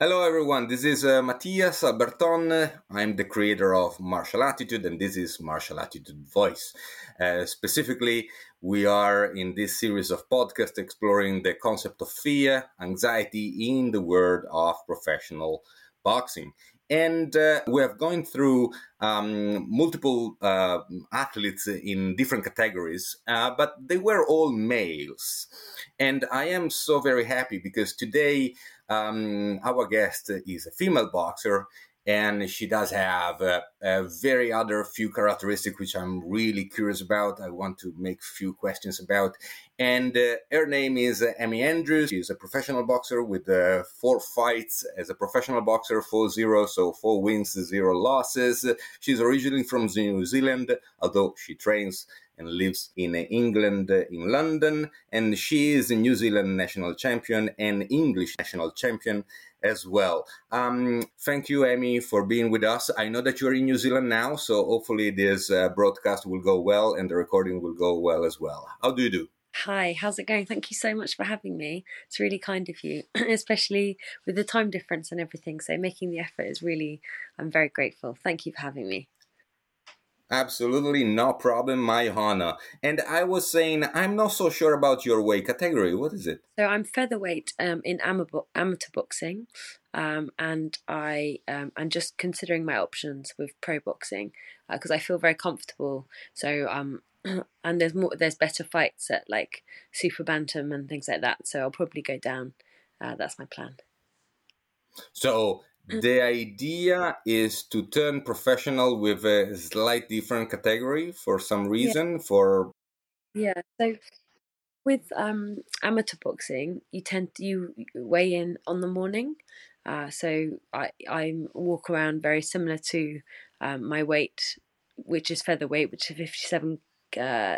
Hello, everyone. This is uh, Mattias Alberton. I'm the creator of Martial Attitude, and this is Martial Attitude Voice. Uh, specifically, we are in this series of podcasts exploring the concept of fear, anxiety in the world of professional boxing. And uh, we have gone through um, multiple uh, athletes in different categories, uh, but they were all males. And I am so very happy because today um, our guest is a female boxer, and she does have a, a, very other few characteristics which I'm really curious about. I want to make a few questions about. And uh, her name is Amy Andrews. She's a professional boxer with uh, four fights as a professional boxer, four zero, so four wins, zero losses. She's originally from New Zealand, although she trains and lives in England, in London. And she is a New Zealand national champion and English national champion as well. Um, thank you, Amy, for being with us. I know that you're in New Zealand now, so hopefully this uh, broadcast will go well and the recording will go well as well. How do you do? Hi, how's it going? Thank you so much for having me. It's really kind of you, especially with the time difference and everything. So, making the effort is really, I'm very grateful. Thank you for having me. Absolutely no problem, my honor. And I was saying, I'm not so sure about your weight category. What is it? So I'm featherweight um, in amateur, amateur boxing, um, and I um, I'm just considering my options with pro boxing because uh, I feel very comfortable. So um, and there's more, there's better fights at like super bantam and things like that. So I'll probably go down. Uh, that's my plan. So the idea is to turn professional with a slight different category for some reason yeah. for yeah so with um, amateur boxing you tend to you weigh in on the morning uh, so i i walk around very similar to um, my weight which is featherweight which is 57 uh,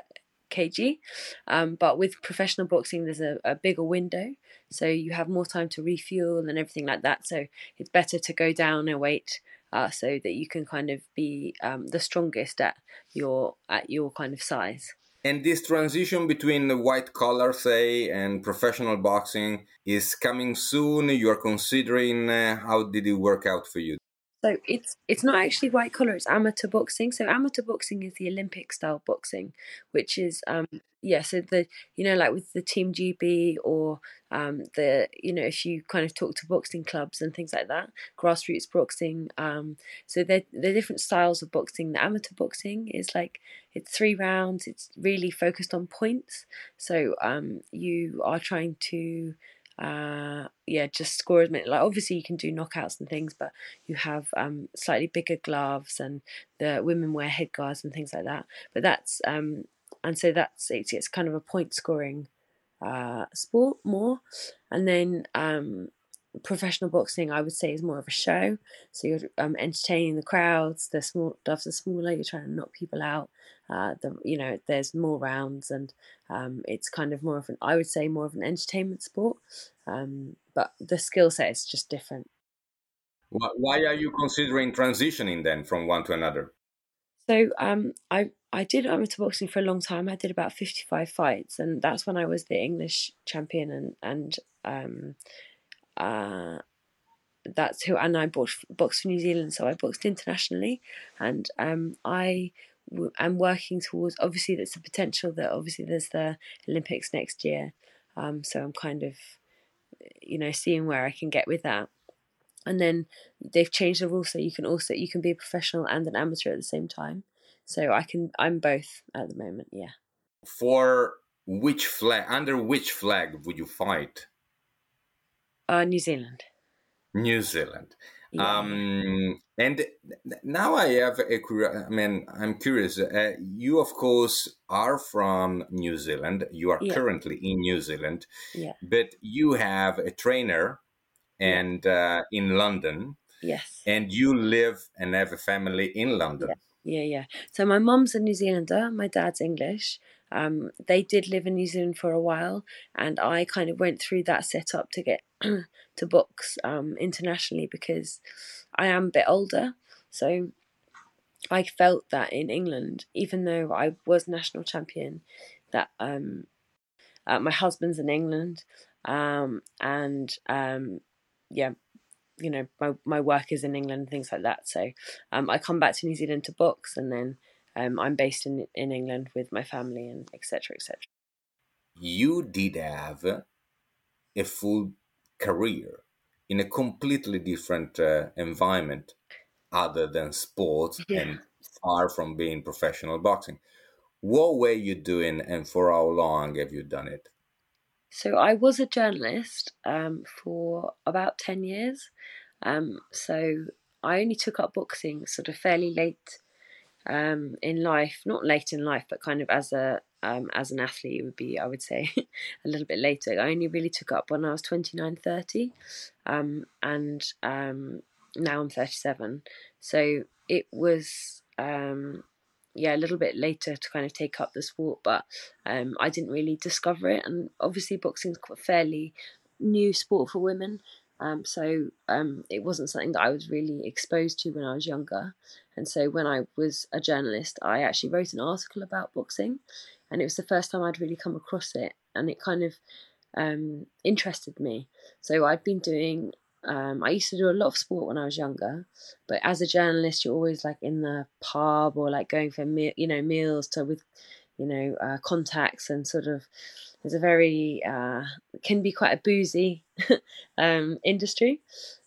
kg. Um, but with professional boxing, there's a, a bigger window, so you have more time to refuel and everything like that. So it's better to go down a weight uh, so that you can kind of be um, the strongest at your at your kind of size. And this transition between the white collar, say, and professional boxing is coming soon. You are considering uh, how did it work out for you? So it's it's not actually white collar; it's amateur boxing. So amateur boxing is the Olympic style boxing, which is um yeah. So the you know like with the Team GB or um the you know if you kind of talk to boxing clubs and things like that, grassroots boxing. Um, so they're they're different styles of boxing. The amateur boxing is like it's three rounds. It's really focused on points. So um you are trying to uh, yeah, just score as many. Like obviously you can do knockouts and things, but you have um, slightly bigger gloves, and the women wear head guards and things like that. But that's um, and so that's it's, it's kind of a point scoring uh, sport more, and then um, professional boxing I would say is more of a show. So you're um, entertaining the crowds. The small doves are smaller. You're trying to knock people out. Uh, the you know there's more rounds and um, it's kind of more of an I would say more of an entertainment sport. Um, but the skill set is just different. Why are you considering transitioning then from one to another? So um, I I did amateur boxing for a long time. I did about fifty five fights, and that's when I was the English champion and and um, uh, that's who and I boxed, boxed for New Zealand, so I boxed internationally, and um, I am working towards. Obviously, there's the potential that obviously there's the Olympics next year, um, so I'm kind of, you know, seeing where I can get with that. And then they've changed the rules so you can also you can be a professional and an amateur at the same time. So I can I'm both at the moment. Yeah. For which flag under which flag would you fight? Uh, New Zealand. New Zealand. Yeah. Um, and now I have a, I mean, I'm curious. Uh, you, of course, are from New Zealand. You are yeah. currently in New Zealand, yeah. but you have a trainer, and uh, in London. Yes. And you live and have a family in London. Yeah, yeah. yeah. So my mom's a New Zealander. My dad's English. Um, they did live in New Zealand for a while, and I kind of went through that setup to get to books um, internationally because I am a bit older. So I felt that in England, even though I was national champion, that um, uh, my husband's in England, um, and um, yeah, you know my my work is in England, things like that. So um, I come back to New Zealand to books, and then um, I'm based in in England with my family and etc. etc. You did have a full career in a completely different uh, environment other than sports yeah. and far from being professional boxing. What were you doing and for how long have you done it? So I was a journalist um, for about 10 years. Um, so I only took up boxing sort of fairly late um, in life, not late in life, but kind of as a um, as an athlete, it would be, I would say, a little bit later. I only really took up when I was 29, 30, um, and um, now I'm 37. So it was, um, yeah, a little bit later to kind of take up the sport, but um, I didn't really discover it. And obviously, boxing is quite a fairly new sport for women. Um, so um, it wasn't something that I was really exposed to when I was younger. And so when I was a journalist, I actually wrote an article about boxing, and it was the first time I'd really come across it, and it kind of um, interested me. So I'd been doing. Um, I used to do a lot of sport when I was younger, but as a journalist, you're always like in the pub or like going for me- you know meals to with you know uh, contacts and sort of it's a very uh, can be quite a boozy um, industry.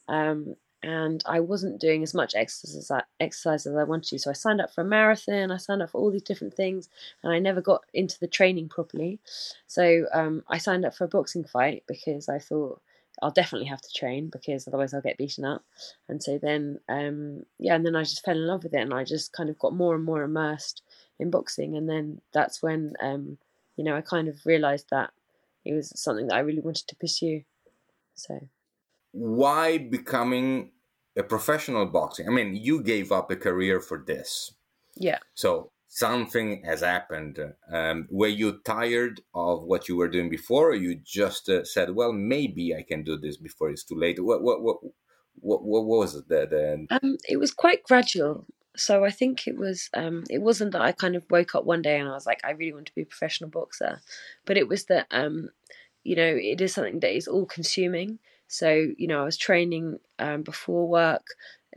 Um, and I wasn't doing as much exercise, exercise as I wanted to. So I signed up for a marathon, I signed up for all these different things, and I never got into the training properly. So um, I signed up for a boxing fight because I thought I'll definitely have to train because otherwise I'll get beaten up. And so then, um, yeah, and then I just fell in love with it, and I just kind of got more and more immersed in boxing. And then that's when um, you know, I kind of realized that it was something that I really wanted to pursue. So, why becoming a professional boxing? I mean, you gave up a career for this. Yeah. So something has happened. Um, were you tired of what you were doing before, or you just uh, said, "Well, maybe I can do this before it's too late"? What what what what, what was it? The, the... Um, it was quite gradual so I think it was um, it wasn't that I kind of woke up one day and I was like I really want to be a professional boxer, but it was that um, you know it is something that is all consuming. So you know I was training um, before work,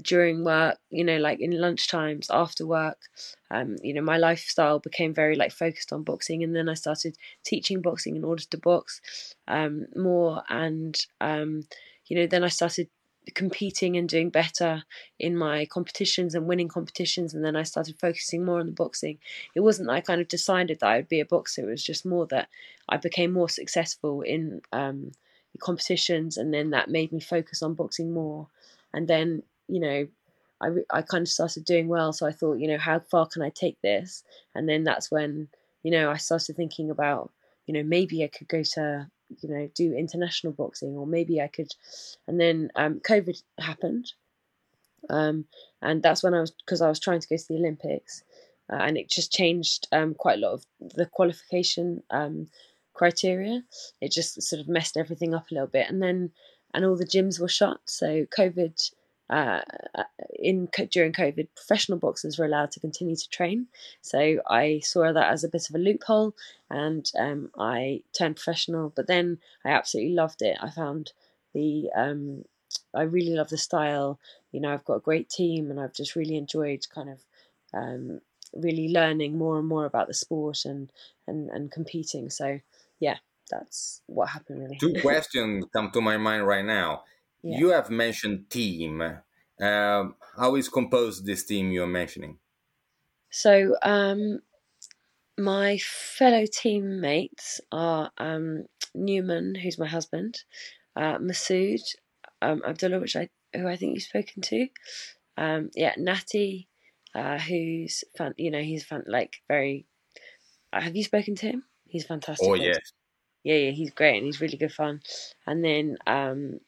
during work, you know like in lunch times, after work. Um, you know my lifestyle became very like focused on boxing, and then I started teaching boxing in order to box um, more, and um, you know then I started competing and doing better in my competitions and winning competitions and then I started focusing more on the boxing. It wasn't that I kind of decided that I would be a boxer, it was just more that I became more successful in um, competitions and then that made me focus on boxing more. And then, you know, I, I kind of started doing well, so I thought, you know, how far can I take this? And then that's when, you know, I started thinking about, you know, maybe I could go to you know do international boxing or maybe I could and then um, COVID happened. Um, and that's when I was because I was trying to go to the Olympics uh, and it just changed um, quite a lot of the qualification um, criteria. It just sort of messed everything up a little bit. And then and all the gyms were shut so COVID uh, uh, in during COVID, professional boxers were allowed to continue to train. So I saw that as a bit of a loophole, and um, I turned professional. But then I absolutely loved it. I found the um, I really love the style. You know, I've got a great team, and I've just really enjoyed kind of um, really learning more and more about the sport and and and competing. So yeah, that's what happened really. Two questions come to my mind right now. Yeah. You have mentioned team. Um, how is composed this team you're mentioning? So, um, my fellow teammates are um, Newman, who's my husband, uh, Masood um, Abdullah, which I who I think you've spoken to. Um, yeah, Natty, uh, who's fun. You know, he's fun. Like very. Uh, have you spoken to him? He's fantastic. Oh yes. Yeah, yeah, he's great and he's really good fun. And then um,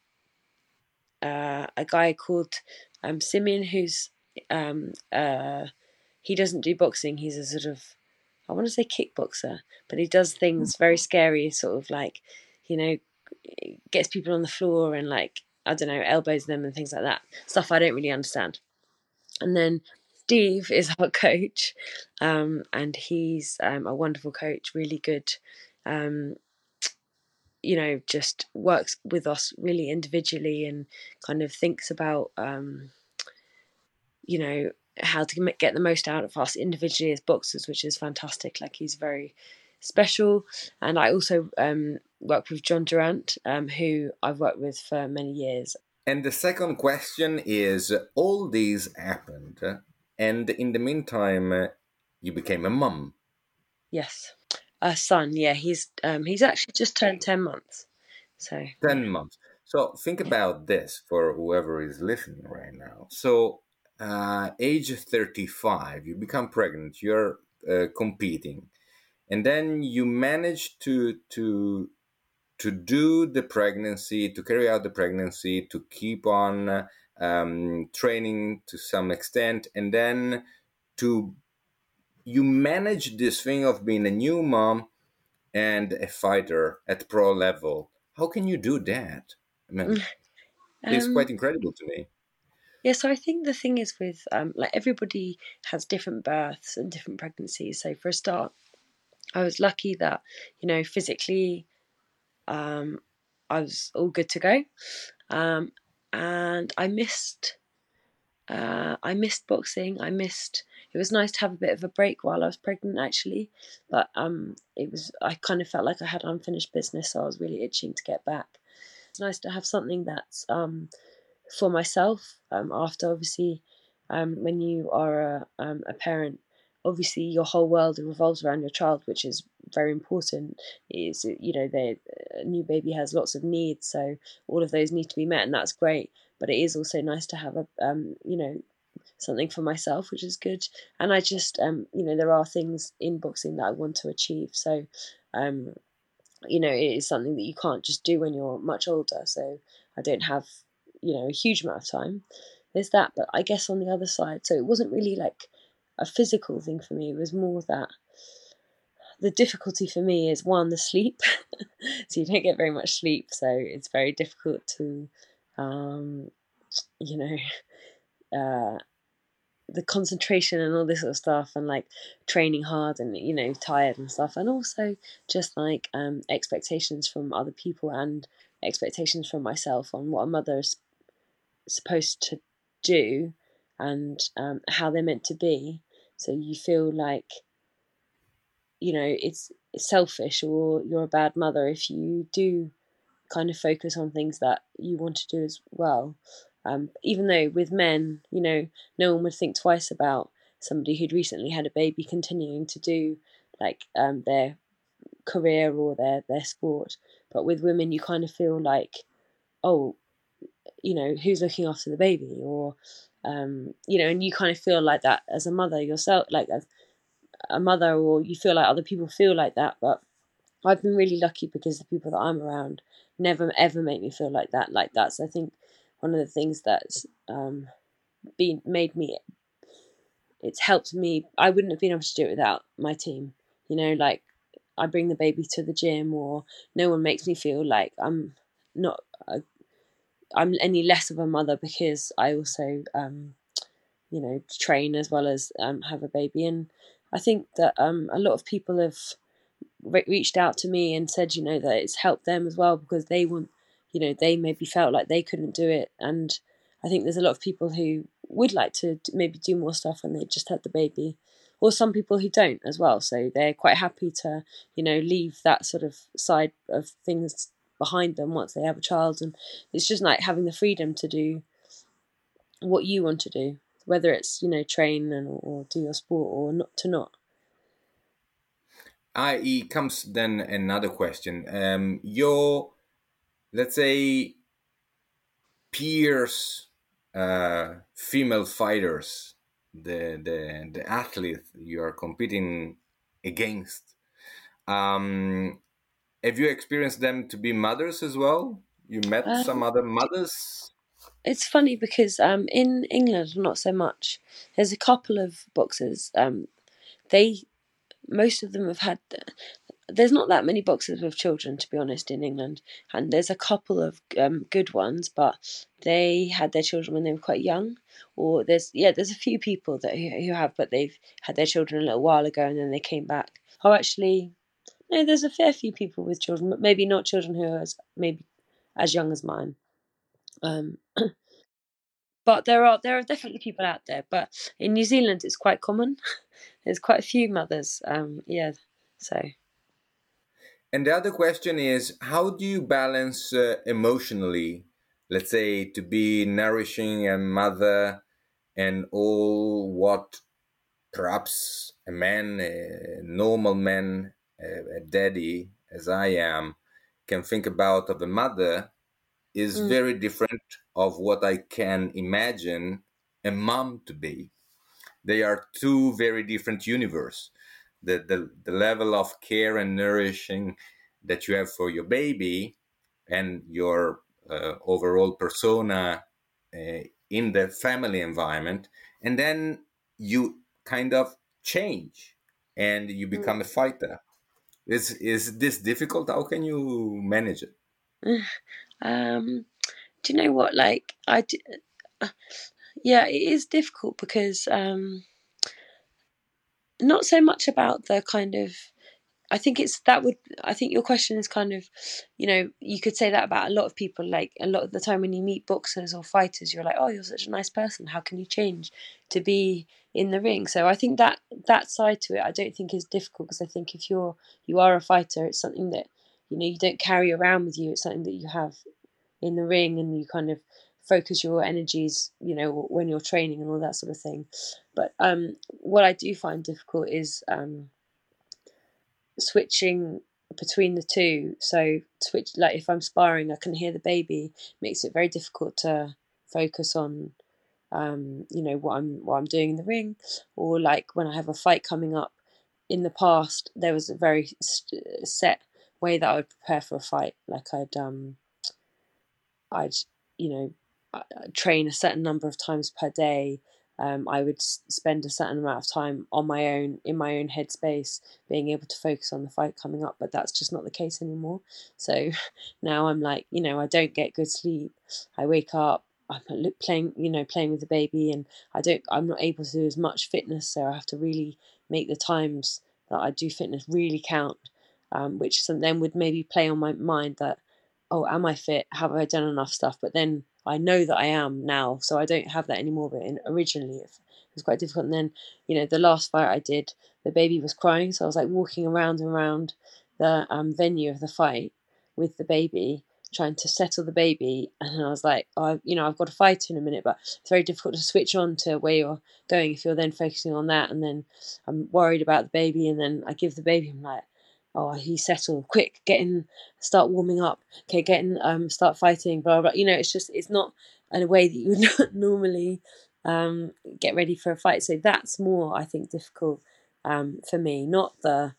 uh, a guy called um, Simeon, who's um, uh, he doesn't do boxing. He's a sort of I want to say kickboxer, but he does things very scary, sort of like you know gets people on the floor and like I don't know elbows them and things like that. Stuff I don't really understand. And then Steve is our coach, um, and he's um, a wonderful coach, really good. Um, you know, just works with us really individually and kind of thinks about, um, you know, how to get the most out of us individually as boxers, which is fantastic. Like he's very special. And I also um, work with John Durant, um, who I've worked with for many years. And the second question is all these happened, and in the meantime, you became a mum. Yes, a son. Yeah, he's um, he's actually just turned ten months. So ten months. So think about this for whoever is listening right now. So, uh, age thirty-five, you become pregnant. You're uh, competing, and then you manage to to to do the pregnancy, to carry out the pregnancy, to keep on um, training to some extent, and then to you manage this thing of being a new mom and a fighter at pro level. How can you do that? I mean, um, it's quite incredible to me. Yeah, so I think the thing is with um, like everybody has different births and different pregnancies. So for a start, I was lucky that you know physically um, I was all good to go. Um, and I missed uh, I missed boxing. I missed. It was nice to have a bit of a break while I was pregnant, actually, but um, it was. I kind of felt like I had unfinished business, so I was really itching to get back. It's nice to have something that's um, for myself. Um, after obviously, um, when you are a, um, a parent, obviously your whole world revolves around your child, which is very important. Is you know, the new baby has lots of needs, so all of those need to be met, and that's great. But it is also nice to have a um, you know something for myself, which is good. And I just um, you know there are things in boxing that I want to achieve, so um, you know it is something that you can't just do when you're much older. So I don't have you know a huge amount of time. There's that, but I guess on the other side, so it wasn't really like a physical thing for me. It was more that the difficulty for me is one, the sleep. so you don't get very much sleep, so it's very difficult to, um, you know, uh, the concentration and all this sort of stuff, and like training hard and you know tired and stuff, and also just like um, expectations from other people and expectations from myself on what a mother is supposed to do and um, how they're meant to be so you feel like, you know, it's, it's selfish or you're a bad mother if you do kind of focus on things that you want to do as well. Um, even though with men, you know, no one would think twice about somebody who'd recently had a baby continuing to do like um, their career or their their sport. But with women, you kind of feel like, oh, you know, who's looking after the baby, or um, you know, and you kind of feel like that as a mother yourself, like as a mother, or you feel like other people feel like that. But I've been really lucky because the people that I'm around never ever make me feel like that. Like that's I think one of the things that's um, been made me. It's helped me. I wouldn't have been able to do it without my team. You know, like I bring the baby to the gym, or no one makes me feel like I'm not a I'm any less of a mother because I also, um, you know, train as well as um, have a baby. And I think that um, a lot of people have re- reached out to me and said, you know, that it's helped them as well because they want, you know, they maybe felt like they couldn't do it. And I think there's a lot of people who would like to maybe do more stuff when they just had the baby. Or some people who don't as well, so they're quite happy to, you know, leave that sort of side of things behind them once they have a child and it's just like having the freedom to do what you want to do whether it's you know train and or do your sport or not to not i comes then another question um your let's say peers uh female fighters the the the athlete you are competing against um have you experienced them to be mothers as well? You met um, some other mothers? It's funny because um, in England, not so much. There's a couple of boxers. Um, they, most of them have had. There's not that many boxes with children, to be honest, in England, and there's a couple of um, good ones, but they had their children when they were quite young. Or there's yeah, there's a few people that who, have, but they've had their children a little while ago and then they came back. Oh, actually, no, there's a fair few people with children, but maybe not children who are as, maybe as young as mine. Um, but there are there are definitely people out there. But in New Zealand, it's quite common. There's quite a few mothers. Um, yeah, so. And the other question is, how do you balance uh, emotionally, let's say, to be nourishing a mother and all what perhaps a man, a normal man, a, daddy, as I am, can think about of a mother is mm. very different of what I can imagine a mom to be. They are two very different universe. The, the, the level of care and nourishing that you have for your baby and your uh, overall persona uh, in the family environment and then you kind of change and you mm. become mm. a fighter is is this difficult how can you manage it um do you know what like i uh, yeah it is difficult because um not so much about the kind of I think it's that would I think your question is kind of you know you could say that about a lot of people like a lot of the time when you meet boxers or fighters you're like oh you're such a nice person. How can you change to be in the ring? So I think that that side to it I don't think is difficult because I think if you're you are a fighter it's something that you know you don't carry around with you. It's something that you have in the ring and you kind of focus your energies you know when you're training and all that sort of thing but um what I do find difficult is um switching between the two. So switch like if I'm sparring, I can hear the baby. Makes it very difficult to focus on, um, you know, what I'm what I'm doing in the ring, or like when I have a fight coming up. In the past, there was a very set way that I would prepare for a fight. Like I'd um, I'd you know, train a certain number of times per day um, I would spend a certain amount of time on my own, in my own headspace, being able to focus on the fight coming up. But that's just not the case anymore. So now I'm like, you know, I don't get good sleep. I wake up, I'm playing, you know, playing with the baby, and I don't, I'm not able to do as much fitness. So I have to really make the times that I do fitness really count, um, which then would maybe play on my mind that, oh, am I fit? Have I done enough stuff? But then I know that I am now, so I don't have that anymore. But in, originally, it was quite difficult. And then, you know, the last fight I did, the baby was crying, so I was like walking around and around the um, venue of the fight with the baby, trying to settle the baby. And I was like, oh, you know, I've got a fight in a minute, but it's very difficult to switch on to where you're going if you're then focusing on that. And then I'm worried about the baby, and then I give the baby, I'm like, oh he settled quick get in start warming up okay get in um start fighting blah blah. You know it's just it's not in a way that you would not normally um get ready for a fight. So that's more i think difficult um for me. Not the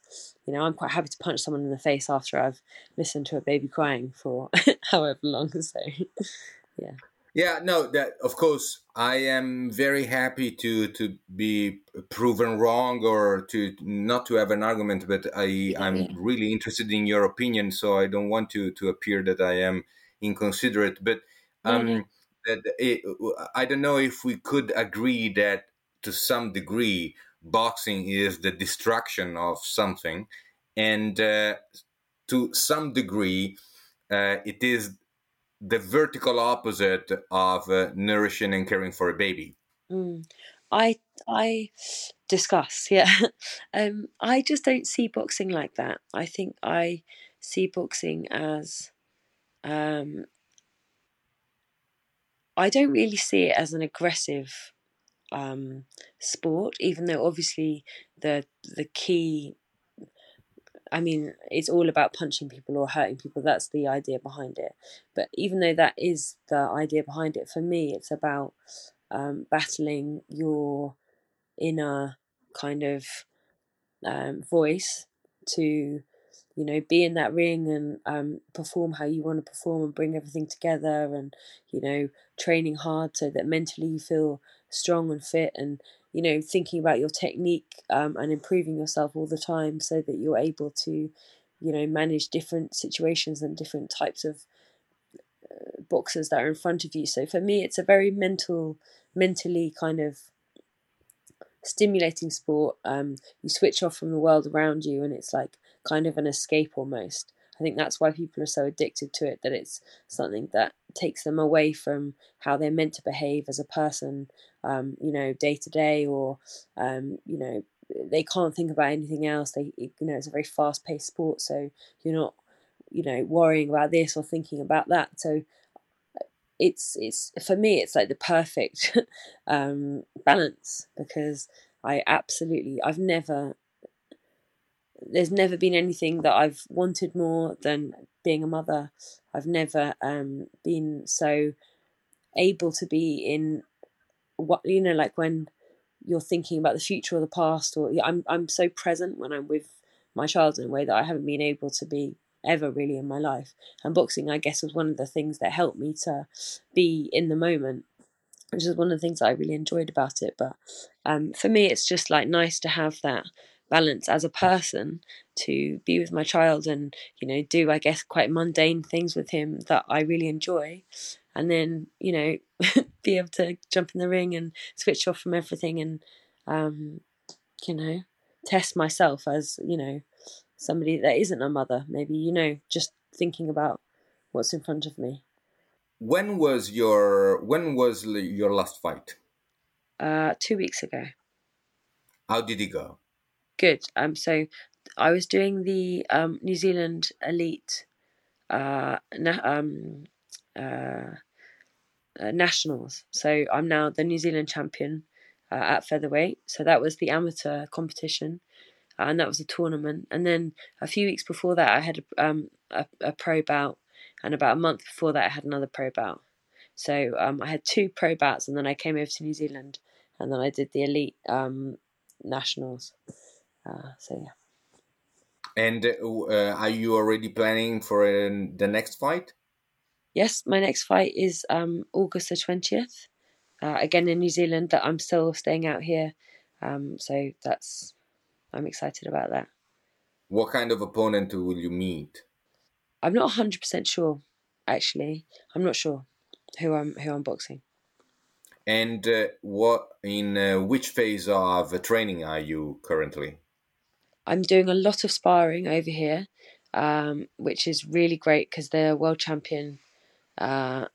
you know i'm quite happy to punch someone in the face after i've listened to a baby crying for however long so yeah yeah, no, that of course I am very happy to to be proven wrong or to not to have an argument, but I I'm really interested in your opinion, so I don't want to to appear that I am inconsiderate. But um, mm-hmm. that it, I don't know if we could agree that to some degree boxing is the destruction of something, and uh, to some degree uh, it is the vertical opposite of uh, nourishing and caring for a baby. Mm. I I discuss, yeah. um, I just don't see boxing like that. I think I see boxing as um, I don't really see it as an aggressive um, sport, even though obviously the the key I mean, it's all about punching people or hurting people. That's the idea behind it. But even though that is the idea behind it, for me, it's about um, battling your inner kind of um, voice to you know be in that ring and um, perform how you want to perform and bring everything together and you know training hard so that mentally you feel strong and fit and you know thinking about your technique um, and improving yourself all the time so that you're able to you know manage different situations and different types of uh, boxers that are in front of you so for me it's a very mental mentally kind of stimulating sport um, you switch off from the world around you and it's like kind of an escape almost. I think that's why people are so addicted to it that it's something that takes them away from how they're meant to behave as a person, um, you know, day to day, or um, you know, they can't think about anything else. They, you know, it's a very fast paced sport, so you're not, you know, worrying about this or thinking about that. So it's it's for me, it's like the perfect um, balance because I absolutely, I've never there's never been anything that I've wanted more than being a mother. I've never um, been so able to be in what you know, like when you're thinking about the future or the past, or I'm I'm so present when I'm with my child in a way that I haven't been able to be ever really in my life. And boxing, I guess, was one of the things that helped me to be in the moment which is one of the things I really enjoyed about it. But um, for me, it's just like nice to have that balance as a person to be with my child and you know do I guess quite mundane things with him that I really enjoy, and then you know be able to jump in the ring and switch off from everything and um, you know test myself as you know somebody that isn't a mother. Maybe you know just thinking about what's in front of me when was your when was your last fight? Uh, two weeks ago. How did it go? Good. Um, so I was doing the um, New Zealand Elite uh, na- um, uh, uh, nationals. So I'm now the New Zealand champion uh, at featherweight. So that was the amateur competition, uh, and that was a tournament. And then a few weeks before that, I had a, um, a, a pro bout and about a month before that, I had another pro bout. So um, I had two pro bouts, and then I came over to New Zealand, and then I did the elite um, nationals. Uh, so yeah. And uh, are you already planning for uh, the next fight? Yes, my next fight is um, August the twentieth. Uh, again in New Zealand. That I'm still staying out here, um, so that's I'm excited about that. What kind of opponent will you meet? I'm not 100% sure, actually. I'm not sure who I'm who I'm boxing. And uh, what in uh, which phase of training are you currently? I'm doing a lot of sparring over here, um, which is really great because the world champion uh,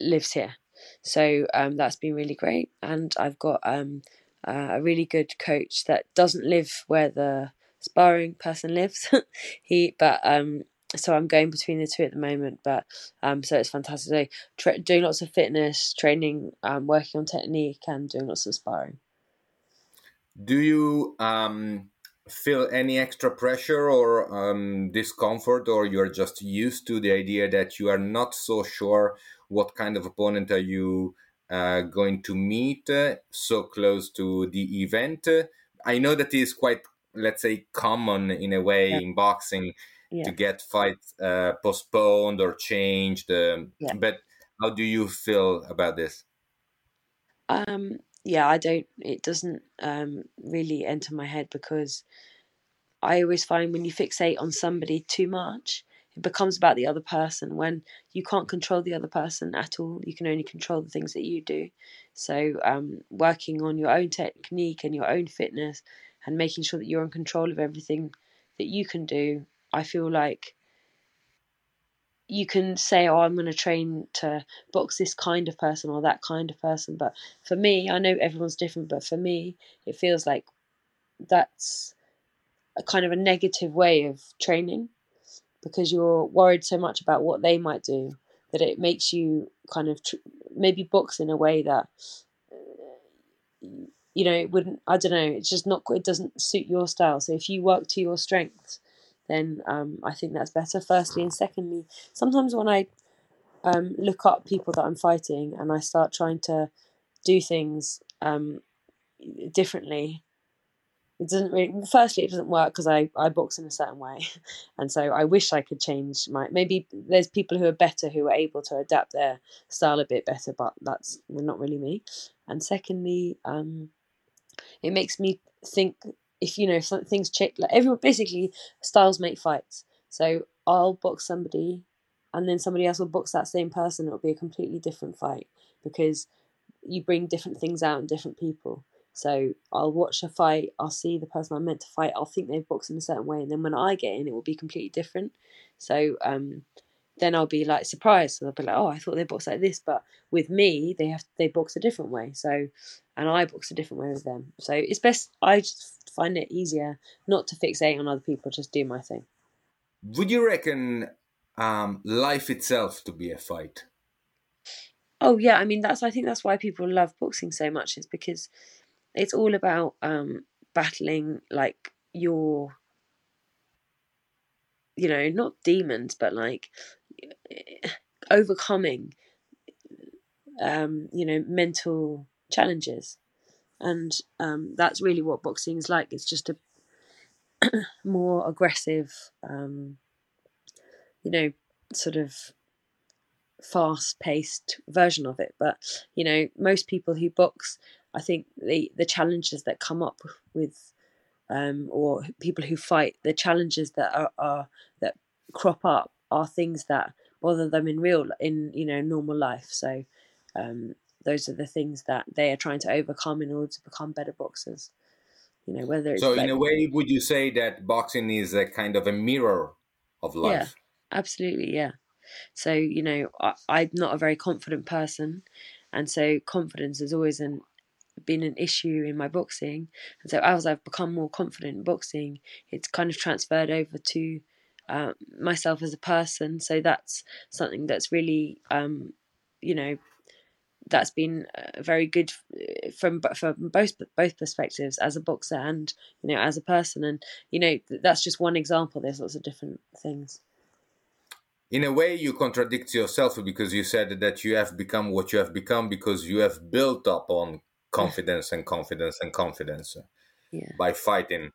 lives here. So um, that's been really great, and I've got um, a really good coach that doesn't live where the sparring person lives. he, but um, so I'm going between the two at the moment. But um, so it's fantastic. So tra- doing lots of fitness training, um, working on technique, and doing lots of sparring. Do you um feel any extra pressure or um, discomfort, or you're just used to the idea that you are not so sure what kind of opponent are you uh, going to meet uh, so close to the event? I know that is quite let's say common in a way yeah. in boxing yeah. to get fights uh, postponed or changed um, yeah. but how do you feel about this um yeah i don't it doesn't um really enter my head because i always find when you fixate on somebody too much it becomes about the other person when you can't control the other person at all. You can only control the things that you do. So um, working on your own technique and your own fitness and making sure that you're in control of everything that you can do, I feel like you can say, Oh, I'm going to train to box this kind of person or that kind of person. But for me, I know everyone's different, but for me, it feels like that's a kind of a negative way of training because you're worried so much about what they might do that it makes you kind of tr- maybe box in a way that you know, it wouldn't, I don't know, it's just not, it doesn't suit your style. So if you work to your strengths, then um, I think that's better, firstly. And secondly, sometimes when I um, look up people that I'm fighting and I start trying to do things um, differently, it doesn't really, firstly, it doesn't work because I, I box in a certain way. And so I wish I could change my, maybe there's people who are better who are able to adapt their style a bit better, but that's not really me. And secondly, um, it makes me think if you know if things check like everyone basically styles make fights. So I'll box somebody, and then somebody else will box that same person. It'll be a completely different fight because you bring different things out in different people. So I'll watch a fight, I'll see the person I'm meant to fight, I'll think they've boxed in a certain way, and then when I get in, it will be completely different. So um, then I'll be like surprised. So I'll be like, oh, I thought they boxed like this, but with me, they have they box a different way. So, and I box a different way with them. So it's best. I just find it easier not to fixate on other people, just do my thing. Would you reckon um, life itself to be a fight? Oh yeah, I mean that's I think that's why people love boxing so much is because it's all about um, battling like your you know not demons but like overcoming um, you know mental challenges. And um, that's really what boxing is like. It's just a more aggressive um, you know sort of fast paced version of it. But you know most people who box i think the the challenges that come up with um, or people who fight the challenges that are, are that crop up are things that bother them in real in you know normal life. So um, those are the things that they are trying to overcome in order to become better boxers. You know whether so in a way would you say that boxing is a kind of a mirror of life? yeah absolutely yeah. So you know I, i'm not a very confident person and so confidence has always an, been an issue in my boxing. And so as i've become more confident in boxing it's kind of transferred over to uh, myself as a person. So that's something that's really, um, you know, that's been uh, very good uh, from from both both perspectives as a boxer and you know as a person. And you know that's just one example. There's lots of different things. In a way, you contradict yourself because you said that you have become what you have become because you have built up on confidence and confidence and confidence yeah. by fighting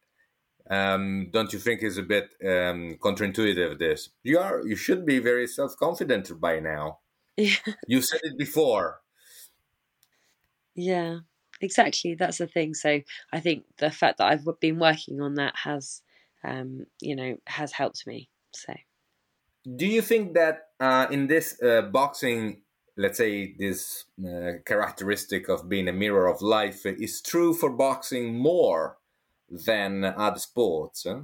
um, don't you think is a bit um, counterintuitive? This you are you should be very self confident by now. Yeah. You said it before. Yeah, exactly. That's the thing. So I think the fact that I've been working on that has, um, you know, has helped me. So, do you think that uh, in this uh, boxing, let's say this uh, characteristic of being a mirror of life is true for boxing more than other sports? Huh?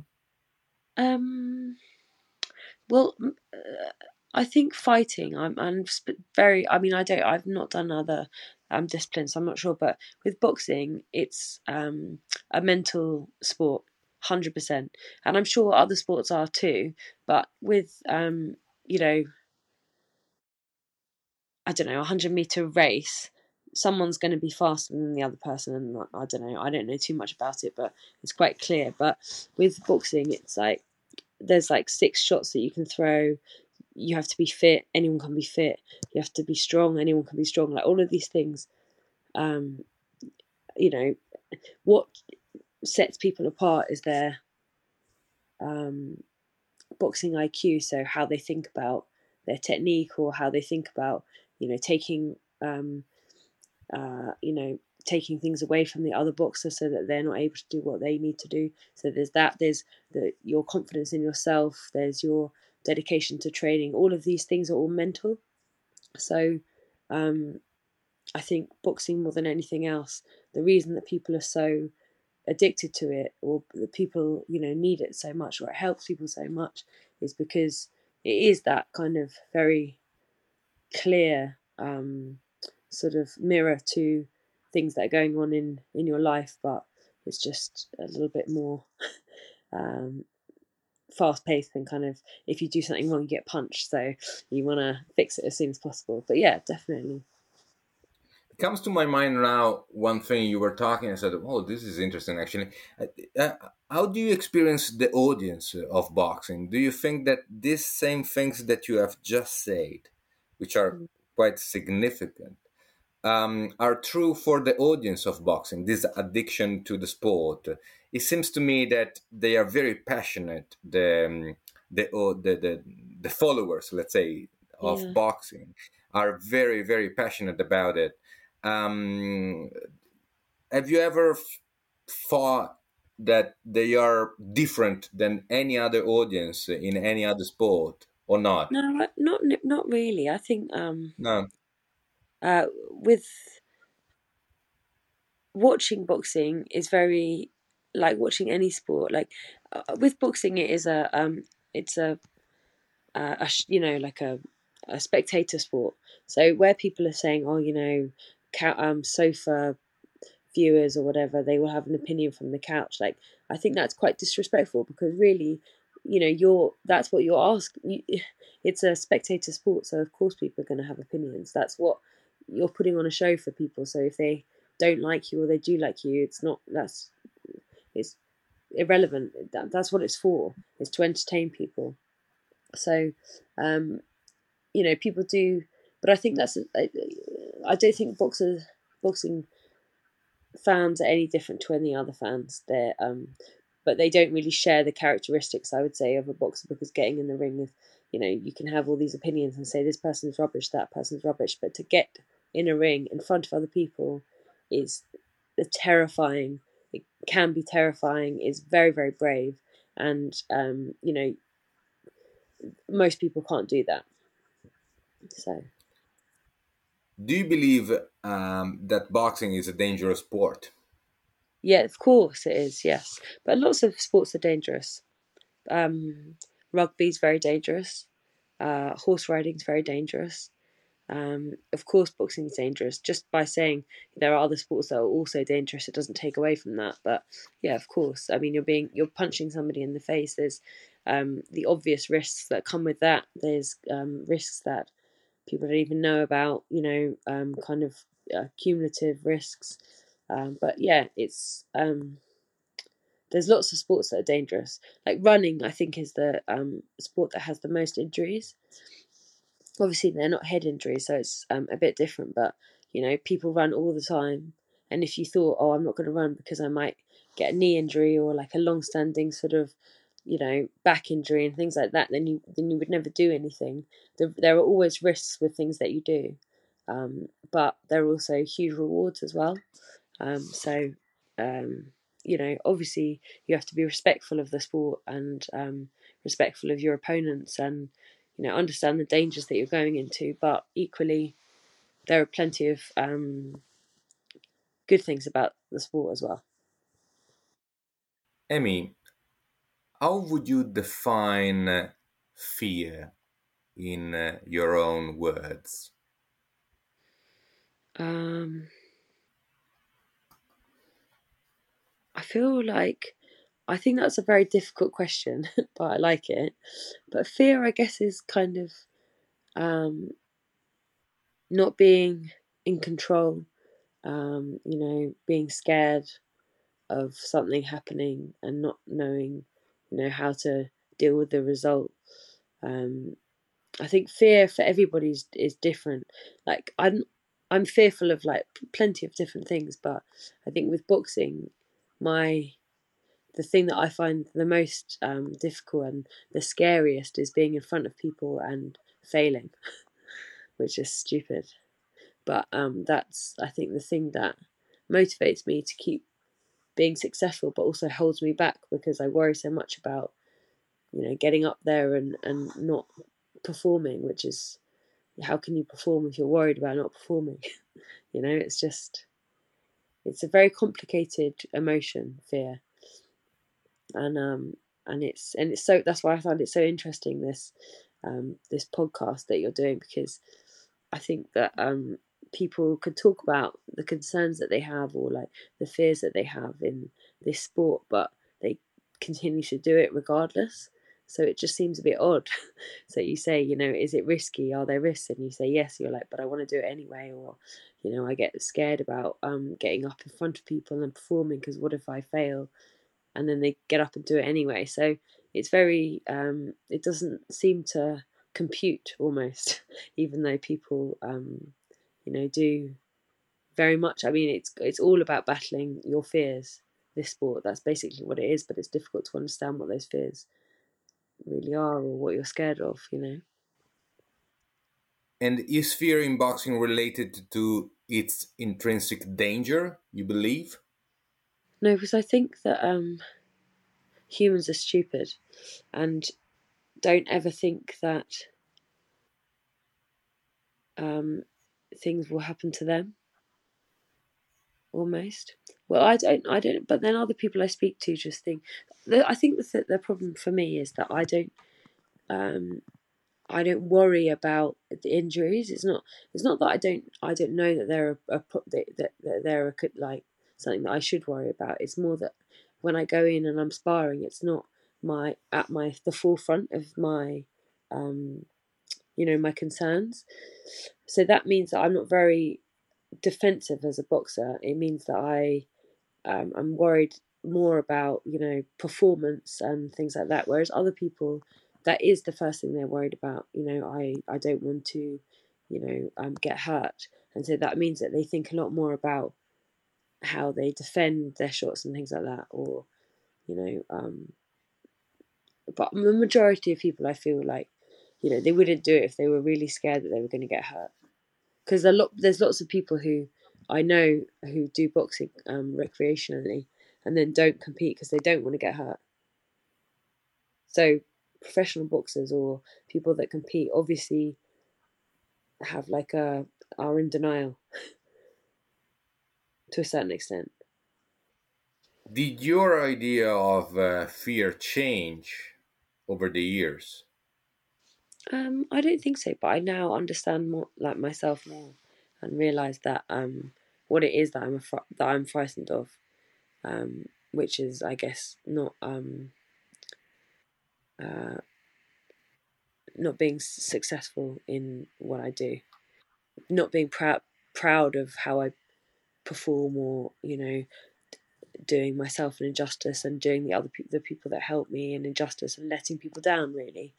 Um, well, uh, I think fighting. I'm, I'm very. I mean, I don't. I've not done other um, disciplines. So I'm not sure, but with boxing, it's um, a mental sport, hundred percent, and I'm sure other sports are too. But with um, you know, I don't know, a hundred meter race, someone's going to be faster than the other person and i don't know i don't know too much about it but it's quite clear. But with boxing it's like there's like six shots that you can throw. You have to be fit anyone can be fit. You have to be strong anyone can be strong. Like all of these things um you know what sets people apart is their um boxing iq so how they think about their technique or how they think about you know taking um uh, you know, taking things away from the other boxers so that they're not able to do what they need to do. So there's that. There's the your confidence in yourself. There's your dedication to training. All of these things are all mental. So um, I think boxing more than anything else, the reason that people are so addicted to it or the people you know need it so much or it helps people so much is because it is that kind of very clear um, sort of mirror to things that are going on in in your life, but it's just a little bit more um, fast paced and kind of if you do something wrong, you get punched. So you want to fix it as soon as possible. But yeah, definitely. It comes to my mind now one thing you were talking. I said, "Oh, this is interesting." Actually, uh, how do you experience the audience of boxing? Do you think that these same things that you have just said, which are mm. quite significant, um, are true for the audience of boxing, this addiction to the sport. It seems to me that they are very passionate, the, um, the, the, the, the, followers, let's say, of yeah. boxing are very, very passionate about it. Um, have you ever thought that they are different than any other audience in any other sport or not? No, not not really. I think um, no uh, with watching boxing is very like watching any sport. Like uh, with boxing, it is a um, it's a, a, a you know like a a spectator sport. So where people are saying, oh, you know, um, sofa viewers or whatever, they will have an opinion from the couch. Like I think that's quite disrespectful because really, you know, you're that's what you're asking. It's a spectator sport, so of course people are going to have opinions. That's what you're putting on a show for people. So if they don't like you or they do like you, it's not that's it's irrelevant. That, that's what it's for. It's to entertain people. So, um, you know, people do, but I think that's. I, I don't think boxers boxing fans are any different to any other fans. They're um, but they don't really share the characteristics I would say of a boxer because getting in the ring with, you know, you can have all these opinions and say this person's rubbish, that person's rubbish, but to get in a ring in front of other people is terrifying. It can be terrifying. Is very very brave, and um, you know, most people can't do that. So, do you believe um, that boxing is a dangerous sport? Yeah, of course it is. Yes, but lots of sports are dangerous. Um, rugby is very dangerous. Uh, horse riding is very dangerous. Um, of course, boxing is dangerous. Just by saying there are other sports that are also dangerous, it doesn't take away from that. But yeah, of course. I mean, you're being you're punching somebody in the face. There's um, the obvious risks that come with that. There's um, risks that people don't even know about. You know, um, kind of uh, cumulative risks. Um, but yeah, it's um, there's lots of sports that are dangerous. Like running, I think is the sport that has the most injuries obviously they're not head injuries, so it's um, a bit different. But you know, people run all the time, and if you thought, oh, I'm not going to run because I might get a knee injury or like a long-standing sort of, you know, back injury and things like that, then you then you would never do anything. There, there are always risks with things that you do, um, but there are also huge rewards as well. Um, so, um, you know, obviously you have to be respectful of the sport and um, respectful of your opponents and you know understand the dangers that you're going into but equally there are plenty of um, good things about the sport as well. Emmy how would you define fear in uh, your own words? Um, i feel like I think that's a very difficult question, but I like it. But fear, I guess, is kind of um, not being in control, um, you know, being scared of something happening and not knowing, you know, how to deal with the result. Um, I think fear for everybody is, is different. Like I'm, I'm fearful of like plenty of different things, but I think with boxing, my the thing that I find the most um, difficult and the scariest is being in front of people and failing, which is stupid. But um, that's, I think, the thing that motivates me to keep being successful, but also holds me back because I worry so much about, you know, getting up there and, and not performing, which is how can you perform if you're worried about not performing? you know, it's just, it's a very complicated emotion, fear and um and it's and it's so that's why I find it so interesting this um this podcast that you're doing because I think that um people could talk about the concerns that they have or like the fears that they have in this sport but they continue to do it regardless. So it just seems a bit odd so you say you know is it risky? Are there risks? And you say yes you're like but i want to do it anyway or you know i get scared about um getting up in front of people and performing because what if i fail and then they get up and do it anyway. So it's very, um, it doesn't seem to compute almost, even though people, um, you know, do very much. I mean, it's it's all about battling your fears. This sport, that's basically what it is. But it's difficult to understand what those fears really are or what you're scared of. You know. And is fear in boxing related to its intrinsic danger? You believe? No, because I think that um, humans are stupid and don't ever think that um, things will happen to them. almost. Well, I don't, I don't. But then other people I speak to just think. I think the the problem for me is that I don't, um, I don't worry about the injuries. It's not. It's not that I don't. I don't know that they're a, a that, that, that they're a, like something that I should worry about. It's more that when I go in and I'm sparring, it's not my at my the forefront of my, um, you know, my concerns. So that means that I'm not very defensive as a boxer. It means that I um, I'm worried more about you know performance and things like that. Whereas other people, that is the first thing they're worried about. You know, I I don't want to, you know, um, get hurt, and so that means that they think a lot more about how they defend their shots and things like that, or you know, um, but the majority of people, I feel like, you know, they wouldn't do it if they were really scared that they were going to get hurt because lot, there's lots of people who I know who do boxing um, recreationally and then don't compete because they don't want to get hurt. So professional boxers or people that compete obviously have like a are in denial to a certain extent. Did your idea of uh, fear change over the years? Um, I don't think so, but I now understand more like myself more and realize that um, what it is that I'm fr- that I'm frightened of, um, which is I guess not um, uh, not being successful in what I do, not being proud proud of how I perform or you know doing myself an injustice and doing the other pe- the people that help me an injustice and letting people down really.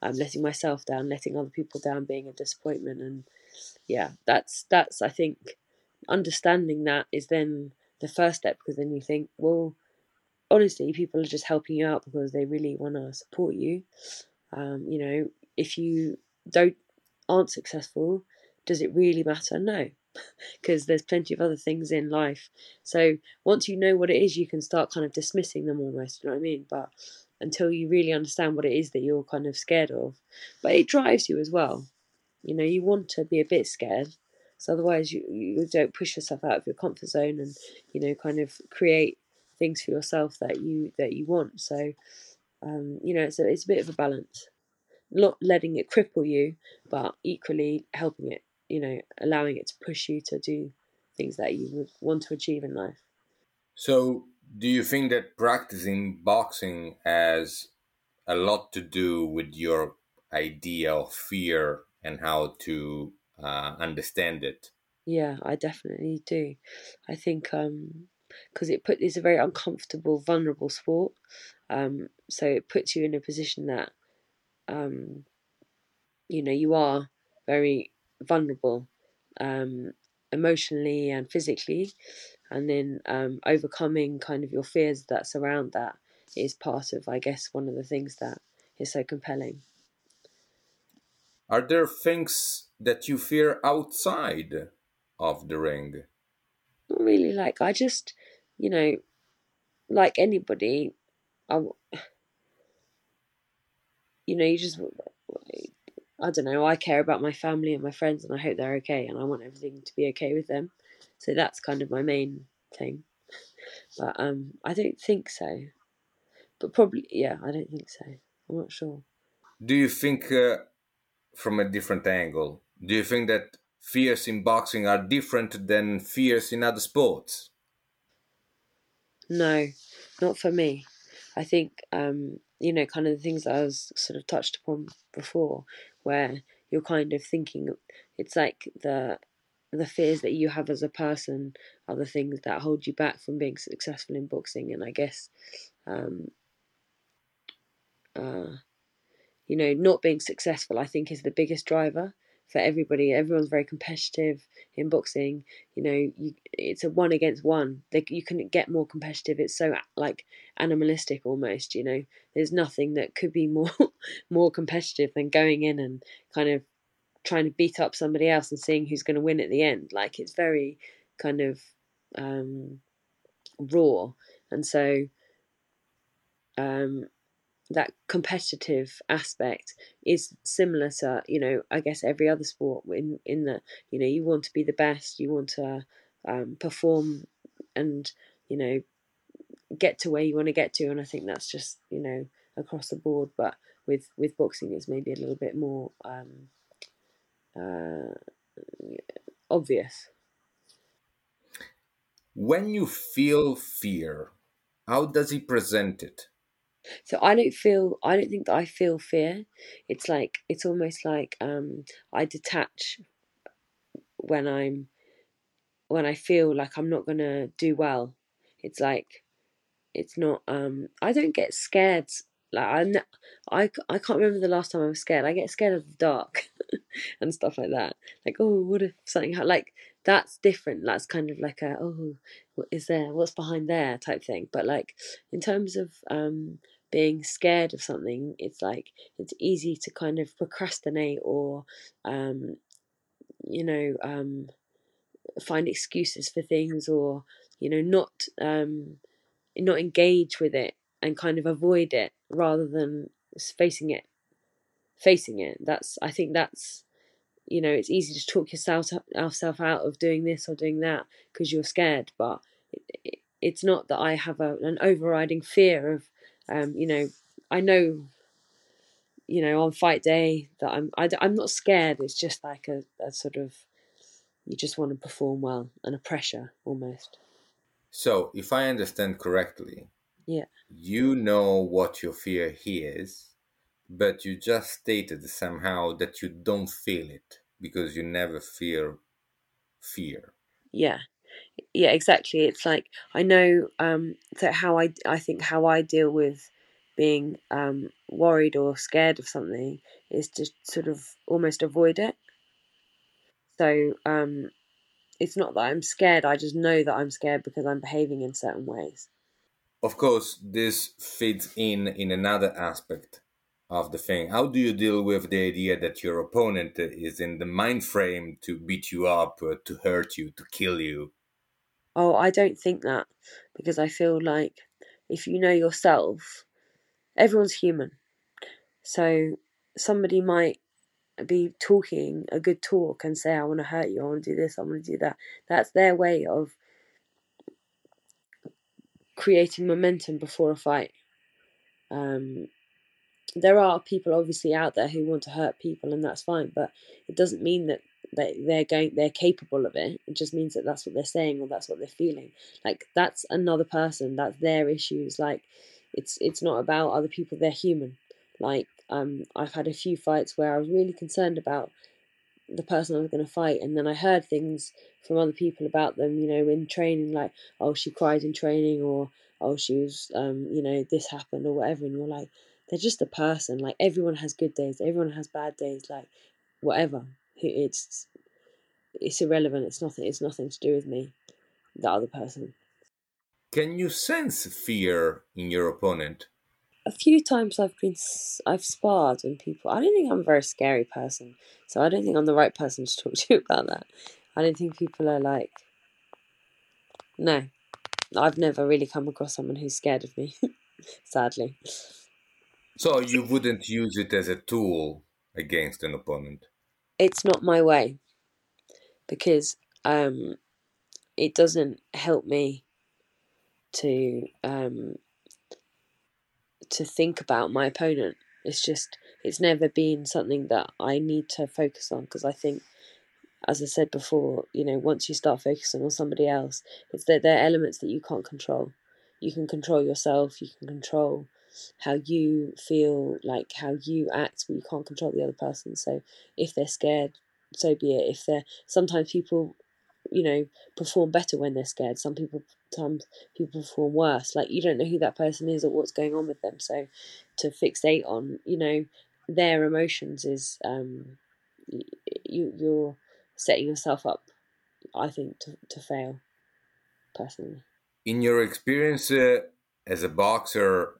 Um, letting myself down letting other people down being a disappointment and yeah that's that's i think understanding that is then the first step because then you think well honestly people are just helping you out because they really want to support you. Um, you know if you don't aren't successful does it really matter? No because there's plenty of other things in life. So once you know what it is, you can start kind of dismissing them almost. You know what I mean? But until you really understand what it is that you're kind of scared of, but it drives you as well. You know, you want to be a bit scared, so otherwise you you don't push yourself out of your comfort zone and you know kind of create things for yourself that you that you want. So um, you know, it's a it's a bit of a balance not letting it cripple you, but equally helping it you know, allowing it to push you to do things that you would want to achieve in life. So, do you think that practicing boxing has a lot to do with your idea of fear and how to uh, understand it? Yeah, I definitely do. I think um because it put it's a very uncomfortable, vulnerable sport. Um, so it puts you in a position that um, you know you are very vulnerable um, emotionally and physically. And then um, overcoming kind of your fears that surround that is part of i guess one of the things that is so compelling. Are there things that you fear outside of the ring? Not really like i just you know like anybody i you know you just I don't know, I care about my family and my friends and I hope they're okay and I want everything to be okay with them. So that's kind of my main thing. But um I don't think so. But probably yeah, I don't think so. I'm not sure. Do you think uh, from a different angle? Do you think that fears in boxing are different than fears in other sports? No, not for me. I think um, you know, kind of the things that I was sort of touched upon before, where you're kind of thinking it's like the the fears that you have as a person are the things that hold you back from being successful in boxing. And i guess um, uh, you know not being successful i think is the biggest driver for everybody. Everyone's very competitive in boxing. You know you, it's a one against one. They, you can get more competitive. It's so like animalistic almost you know? There's nothing that could be more more competitive than going in and kind of trying to beat up somebody else and seeing who's going to win at the end. Like it's very kind of um raw. And so um that competitive aspect is similar to you know I guess every other sport in in that you know you want to be the best you want to um, perform and you know get to where you want to get to and i think that's just you know across the board but with with boxing it's maybe a little bit more um uh obvious. When you feel fear how does he present it so i don't feel i don't think that i feel fear it's like it's almost like um i detach when i'm when i feel like i'm not to do well it's like it's not um i don't get scared like I, I, I can't remember the last time I was scared. I get scared of the dark and stuff like that. Like, oh, what if something like that's different. That's kind of like a oh, what is there? What's behind there? type thing. But like in terms of um being scared of something, it's like it's easy to kind of procrastinate or um you know um find excuses for things or you know not um not engage with it and kind of avoid it rather than facing it facing it. That's i think that's you know it's easy to talk yourself yourself out of doing this or doing that because you're scared but it, it, it's not that i have a, an overriding fear of um, you know i know you know on fight day that i'm I, am i am not scared. It's just like a, a sort of you just want to perform well and a pressure almost. So if i understand correctly yeah. you know what your fear is but you just stated somehow that you don't feel it because you never feel fear. Yeah yeah exactly it's like i know um that how i i think how i deal with being um worried or scared of something is to sort of almost avoid it. So um it's not that i'm scared i just know that i'm scared because i'm behaving in certain ways. Of course this fits in in another aspect of the thing. How do you deal with the idea that your opponent is in the mind frame to beat you up uh, to hurt you to kill you oh i don't think that because i feel like if you know yourself everyone's human so somebody might be talking a good talk and say i want to hurt you i want to do this i want to do that that's their way of creating momentum before a fight. Um, there are people obviously out there who want to hurt people, and that's fine. But it doesn't mean that they they're going they're capable of it. It just means that that's what they're saying or that's what they're feeling. Like that's another person. That's their issues. Like it's it's not about other people. They're human. Like um, I've had a few fights where I was really concerned about the person I was going to fight, and then I heard things from other people about them, you know, in training, like, oh, she cried in training, or oh, she was, um, you know, this happened, or whatever, and you're like, they're just a person. Like everyone has good days, everyone has bad days, like whatever. It's it's irrelevant. It's nothing. It's nothing to do with me, the other person. Can you sense fear in your opponent? a few times I've been I've sparred and people. I don't think I'm a very scary person, so I don't think I'm the right person to talk to about that. I don't think people are like. No, I've never really come across someone who's scared of me. sadly. So you wouldn't use it as a tool against an opponent. It's not my way because um, it doesn't help me to um, to think about my opponent. It's just it's never been something that I need to focus on because I think, as I said before, you know, once you start focusing on somebody else, it's that there are elements that you can't control. You can control yourself. You can control how you feel, like how you act, but you can't control the other person. So if they're scared, so be it. If they're sometimes people you know perform better when they're scared some people sometimes people perform worse like you don't know who that person is or what's going on with them so to fixate on you know their emotions is um you you're setting yourself up i think to, to fail personally in your experience uh, as a boxer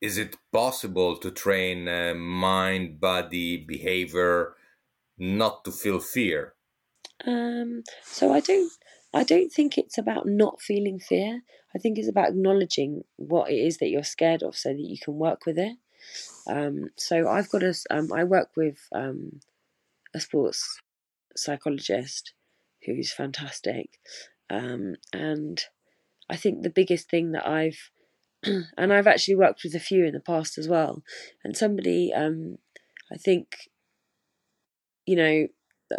is it possible to train uh, mind body behavior not to feel fear um, so I don't I don't think it's about not feeling fear. I think it's about acknowledging what it is that you're scared of so that you can work with it. Um, so I've got a um, I work with um, a sports psychologist who's fantastic, um, and I think the biggest thing that I've and I've actually worked with a few in the past as well. And somebody, um, I think, you know,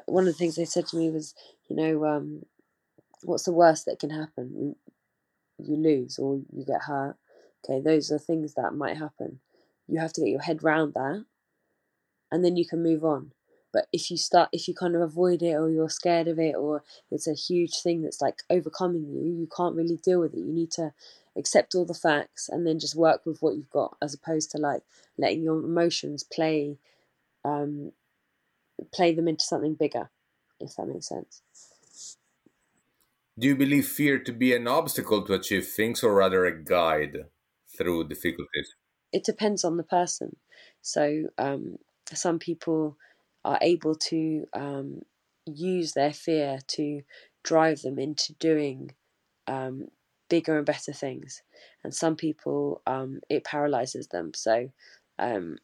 one of the things they said to me was, you know, um, what's the worst that can happen? You, you lose or you get hurt. Okay, those are things that might happen. You have to get your head round that, and then you can move on. But if you start, if you kind of avoid it, or you're scared of it, or it's a huge thing that's like overcoming you, you can't really deal with it. You need to accept all the facts and then just work with what you've got, as opposed to like letting your emotions play, um, play them into something bigger. If that makes sense. Do you believe fear to be an obstacle to achieve things, or rather a guide through difficulties? It depends on the person. So um, some people are able to um, use their fear to drive them into doing um, bigger and better things, and some people um, it paralyzes them. So um,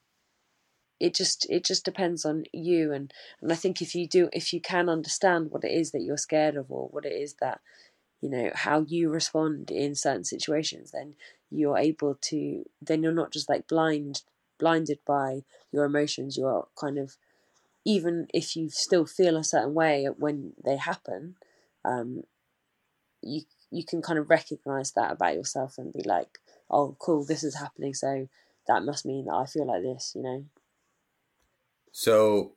it just it just depends on you. And and I think if you do if you can understand what it is that you're scared of or what it is that you know how you respond in certain situations then you're able to then you're not just like blind blinded by your emotions. You're kind of even if you still feel a certain way when they happen, um, you you can kind of recognize that about yourself and be like, oh, cool, this is happening, so that must mean that I feel like this, you know. So,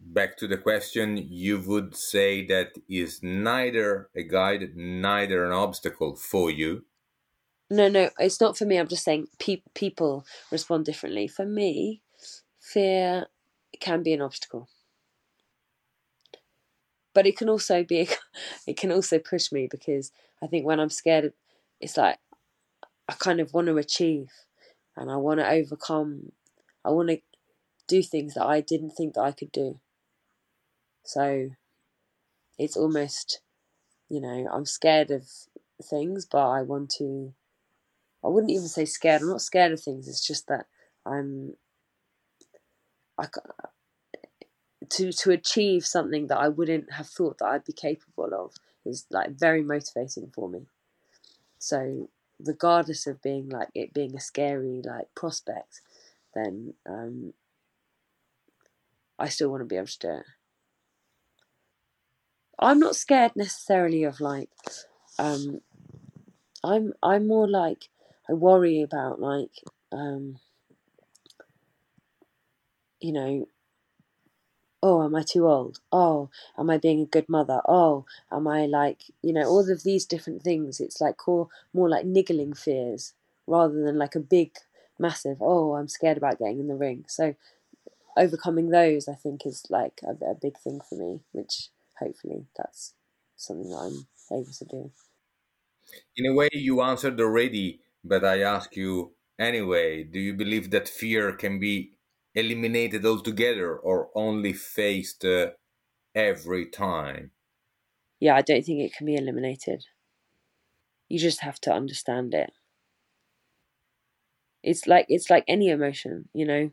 back to the question, you would say that is neither a guide, neither an obstacle for you. No, no, it's not for me. I'm just saying pe- people respond differently. For me, fear it can be an obstacle. But it can also be, it can also push me because I think when I'm scared, it's like I kind of want to achieve and I want to overcome. I want to do things that I didn't think that I could do. So it's almost, you know, I'm scared of things, but I want to. I wouldn't even say scared. I'm not scared of things. It's just that I'm I, to to achieve something that I wouldn't have thought that I'd be capable of is like very motivating for me. So regardless of being like it being a scary like prospect, then um, I still want to be able to do it. I'm not scared necessarily of like um, I'm I'm more like I worry about like um, you know, oh, am I too old? Oh, am I being a good mother? Oh, am I like, you know, all of these different things. It's like more, more like niggling fears rather than like a big, massive, oh, I'm scared about getting in the ring. So overcoming those, I think, is like a, a big thing for me, which hopefully that's something that I'm able to do. In a way, you answered already, but I ask you anyway do you believe that fear can be eliminated altogether or only faced uh, every time? Yeah, I don't think it can be eliminated. You just have to understand it. It's like it's like any emotion, you know.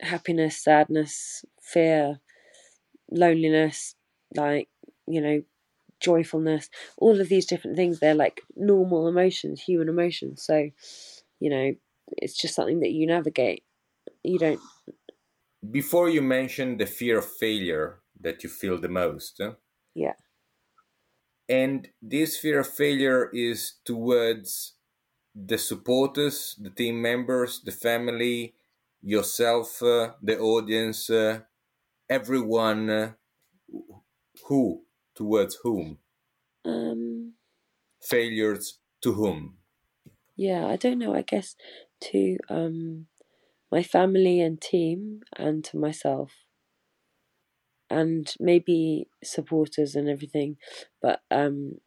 Happiness, sadness, fear, loneliness, like, you know, joyfulness, all of these different things, they're like normal emotions, human emotions. So, you know, it's just something that you navigate you don't. Before you mentioned the fear of failure that you feel the most. Yeah. And this fear of failure is towards the supporters, the team members, the family, yourself, uh, the audience, uh, everyone. Uh, who towards whom? Um. Failures to whom? Yeah, I don't know. I guess to um my family and team and to myself. And maybe supporters and everything but um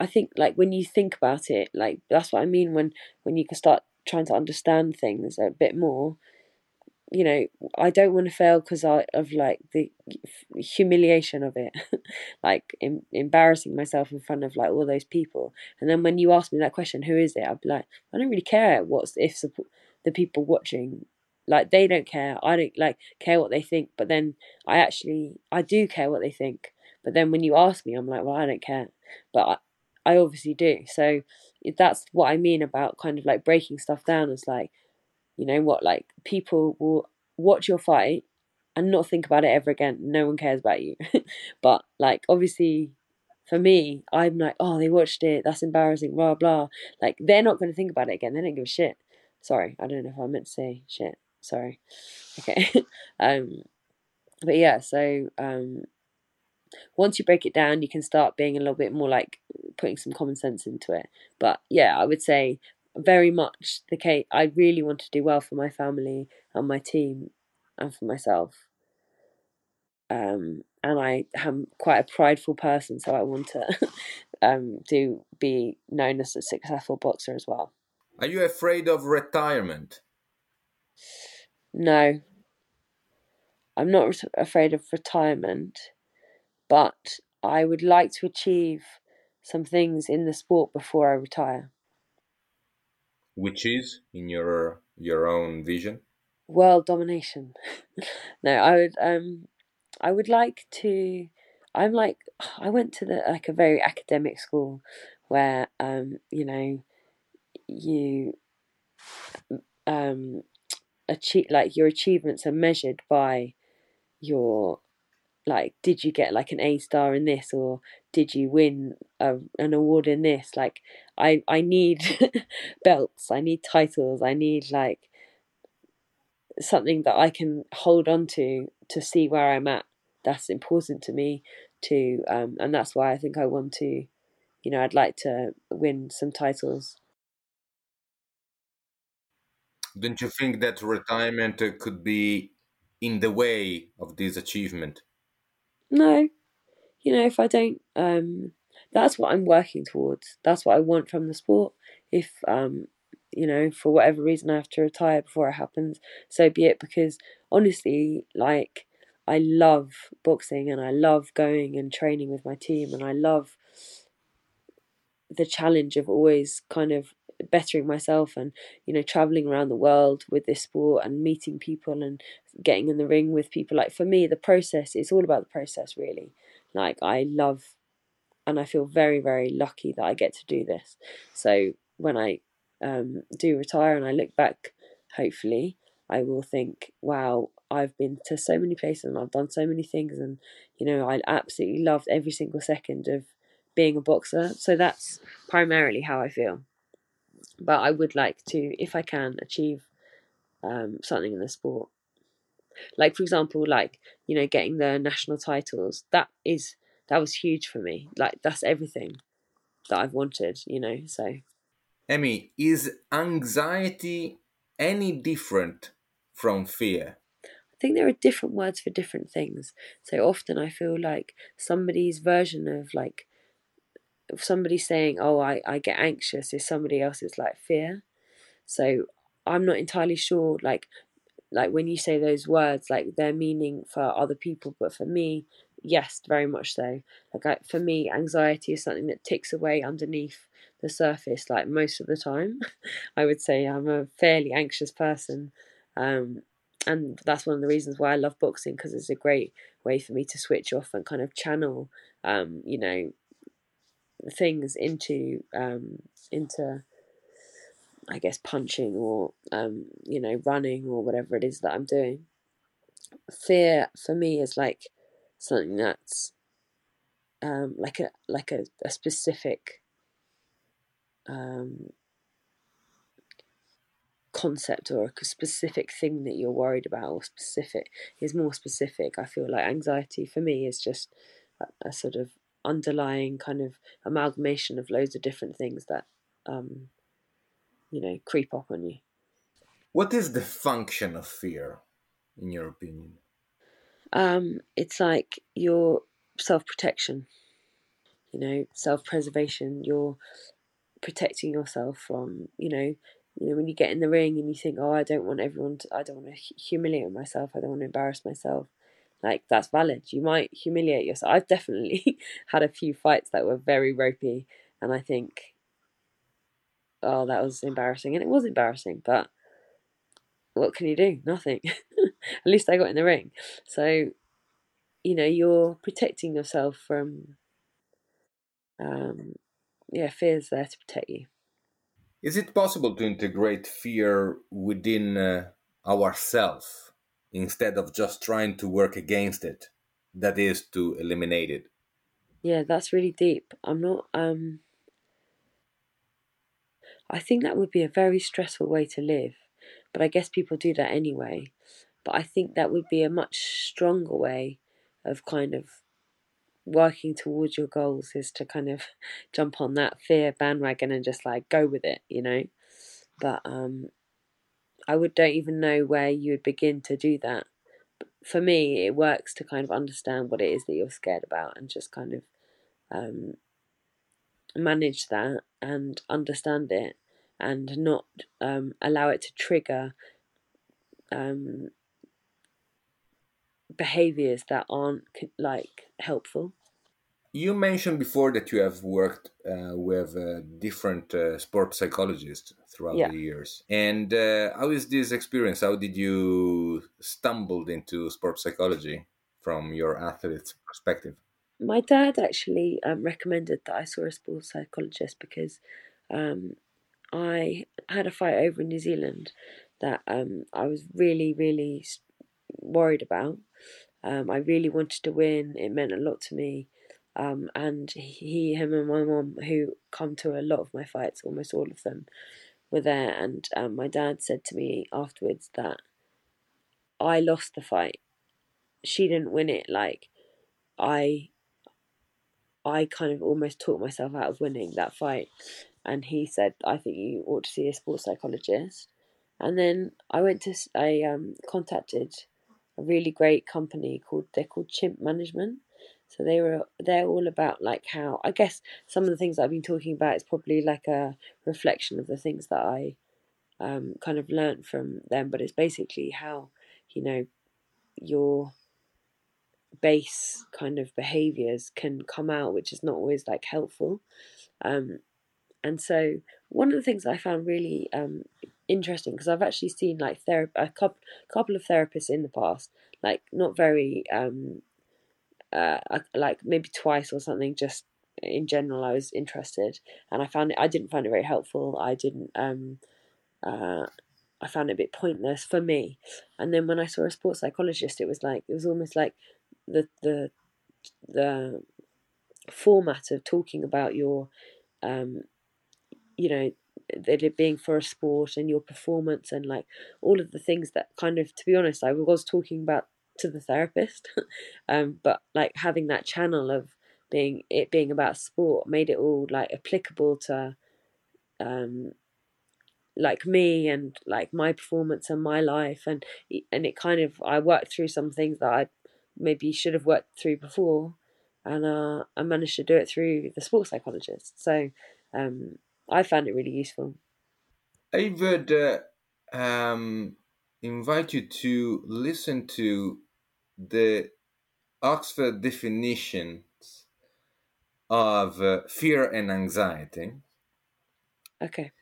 i think like when you think about it like that's what i mean when when you can start trying to understand things a bit more you know i don't want to fail because I of like the humiliation of it like em- embarrassing myself in front of like all those people and then when you ask me that question who is it i'd be like i don't really care what's if support the people watching like they don't care i don't like care what they think but then i actually i do care what they think But then when you ask me, I'm like, well, I don't care. But I, I obviously do. So that's what I mean about kind of like breaking stuff down. Is like, you know what, like people will watch your fight and not think about it ever again. No one cares about you. but like obviously for me, I'm like, oh, they watched it. That's embarrassing. Blah blah. Like they're not going to think about it again. They don't give a shit. Sorry, I don't know if I meant to say shit. Sorry. Okay. um, but yeah. So um, once you break it down, you can start being a little bit more like putting some common sense into it. But yeah, I would say very much the case. I really want to do well for my family and my team and for myself. Um, and I am quite a prideful person, so I want to um, do be known as a successful boxer as well. Are you afraid of retirement? No, I'm not afraid of retirement, but I would like to achieve some things in the sport before I retire. Which is, in your your own vision, world domination. no, I would um I would like to I'm like I went to the like a very academic school where um you know you um achieve like your achievements are measured by your like did you get like an A star in this or did you win a, an award in this? Like I I need belts I need titles I need like something that I can hold on to to see where I'm at. That's important to me to um and that's why I think I want to you know I'd like to win some titles. Don't you think that retirement could be in the way of this achievement no. You know if i don't um that's what i'm working towards. That's what i want from the sport. If um you know for whatever reason i have to retire before it happens so be it. Because honestly like i love boxing and i love going and training with my team and i love the challenge of always kind of bettering myself and you know traveling around the world with this sport and meeting people and getting in the ring with people. Like for me the process it's all about the process really. Like i love and i feel very very lucky that i get to do this. So when i um, do retire and i look back hopefully i will think wow i've been to so many places and i've done so many things. And you know i absolutely loved every single second of being a boxer. So that's primarily how i feel but I would like to, if I can, achieve um, something in the sport. Like for example, like you know, getting the national titles. That is that was huge for me. Like that's everything that I've wanted. You know, so. Emmy, is anxiety any different from fear? I think there are different words for different things. So often I feel like somebody's version of like somebody saying, "Oh, I I get anxious," is somebody else's like fear. So I'm not entirely sure, like like when you say those words, like their meaning for other people, but for me, yes, very much so. Like I, for me, anxiety is something that ticks away underneath the surface, like most of the time. I would say I'm a fairly anxious person. Um, and that's one of the reasons why I love boxing because it's a great way for me to switch off and kind of channel, um, you know, things into um, into I guess punching or um, you know running or whatever it is that I'm doing. Fear for me is like something that's um, like a like a, a specific um, concept or a specific thing that you're worried about or specific is more specific. I feel like anxiety for me is just a, a sort of underlying kind of amalgamation of loads of different things that um, you know creep up on you. What is the function of fear, in your opinion? Um, it's like your self protection. You know, self preservation. You're protecting yourself from you know you know when you get in the ring and you think oh i don't want everyone to i don't want to humiliate myself i don't want to embarrass myself like that's valid. You might humiliate yourself. I've definitely had a few fights that were very ropey, and I think, oh, that was embarrassing, and it was embarrassing. But what can you do? Nothing. At least I got in the ring. So you know you're protecting yourself from um, yeah fears there to protect you is it possible to integrate fear within uh, ourselves instead of just trying to work against it that is to eliminate it. Yeah that's really deep. I'm not um i think that would be a very stressful way to live but i guess people do that anyway. But i think that would be a much stronger way of kind of working towards your goals is to kind of jump on that fear bandwagon and just like go with it, you know. But um, I would don't even know where you would begin to do that. But for me, it works to kind of understand what it is that you're scared about and just kind of um, manage that and understand it and not um, allow it to trigger um, behaviors that aren't like helpful. You mentioned before that you have worked uh, with uh, different uh, sport psychologists throughout yeah. the years. And uh, how is this experience? How did you stumbled into sport psychology from your athlete's perspective? My dad actually um, recommended that I saw a sports psychologist because um, I had a fight over in New Zealand that um, I was really, really worried about. Um, I really wanted to win. It meant a lot to me. Um, and he, him, and my mom, who come to a lot of my fights, almost all of them, were there. And um, my dad said to me afterwards that I lost the fight. She didn't win it. Like I, I kind of almost talked myself out of winning that fight. And he said, "I think you ought to see a sports psychologist." And then I went to, I um, contacted a really great company called they're called Chimp Management. So they were they're all about like how I guess some of the things I've been talking about is probably like a reflection of the things that I um, kind of learned from them, but it's basically how you know your base kind of behaviors can come out, which is not always like helpful. Um, and so one of the things I found really um, interesting because I've actually seen like ther- a couple couple of therapists in the past, like not very um, uh, like maybe twice or something. Just in general, I was interested, and I found it. I didn't find it very helpful. I didn't. Um, uh, I found it a bit pointless for me. And then when I saw a sports psychologist, it was like it was almost like the the the format of talking about your um, you know it being for a sport and your performance and like all of the things that kind of to be honest I was talking about to the therapist. Um but like having that channel of being it being about sport made it all like applicable to um like me and like my performance and my life. And and it kind of I worked through some things that I maybe should have worked through before and uh I managed to do it through the sports psychologist. So um I found it really useful. I uh, um, invite you to listen to the Oxford definitions of uh, fear and anxiety. Okay.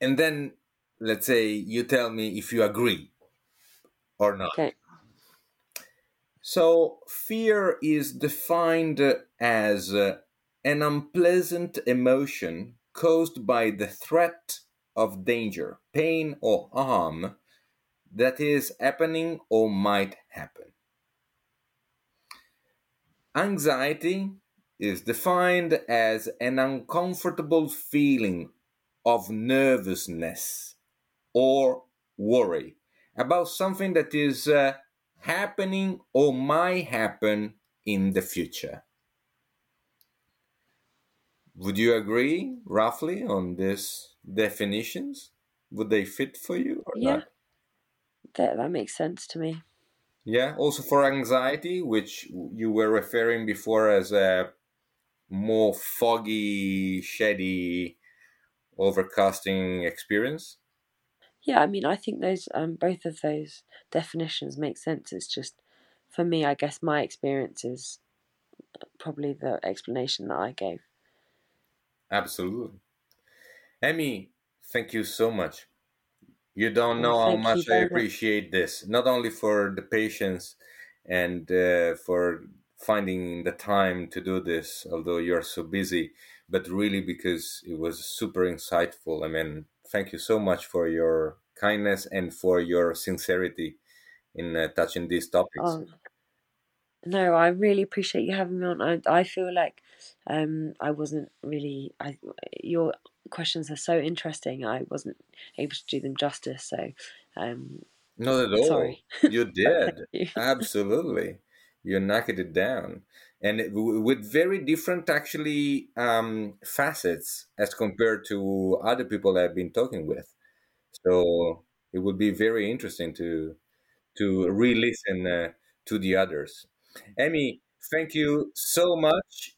And then let's say you tell me if you agree or not. Okay. So, fear is defined as uh, an unpleasant emotion caused by the threat of danger, pain, or harm that is happening or might happen. Anxiety is defined as an uncomfortable feeling of nervousness or worry about something that is uh, happening or might happen in the future. Would you agree roughly on these definitions? Would they fit for you or yeah. not? That that makes sense to me. Yeah, also for anxiety, which you were referring before as a more foggy, shady, overcasting experience. Yeah, I mean, I think those um, both of those definitions make sense. It's just for me, I guess my experience is probably the explanation that I gave. Absolutely. Emmy, thank you so much. You don't know how much I appreciate this, not only for the patience and uh, for finding the time to do this, although you're so busy, but really because it was super insightful. I mean, thank you so much for your kindness and for your sincerity in uh, touching these topics. Oh, no, I really appreciate you having me on. I, I feel like um, I wasn't really. I your questions are so interesting. I wasn't able to do them justice. So, um, not at all. Sorry. You did you. absolutely. You knocked it down, and it, with very different actually um, facets as compared to other people I've been talking with. So it would be very interesting to to re-listen uh, to the others. Emmy, thank you so much,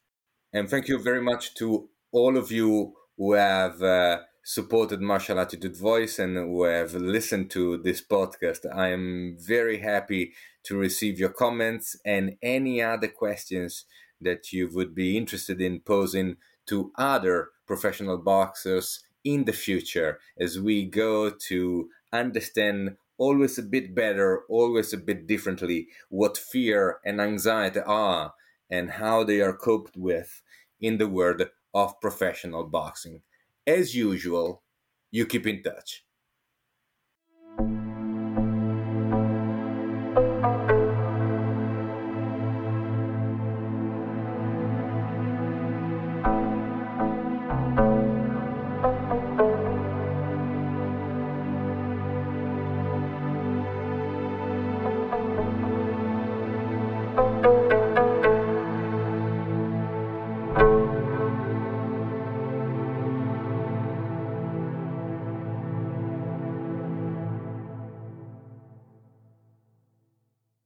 and thank you very much to all of you who have uh, supported Martial Attitude Voice and who have listened to this podcast. I am very happy to receive your comments and any other questions that you would be interested in posing to other professional boxers in the future as we go to understand always a bit better, always a bit differently what fear and anxiety are and how they are coped with in the world of professional boxing. As usual, you keep in touch.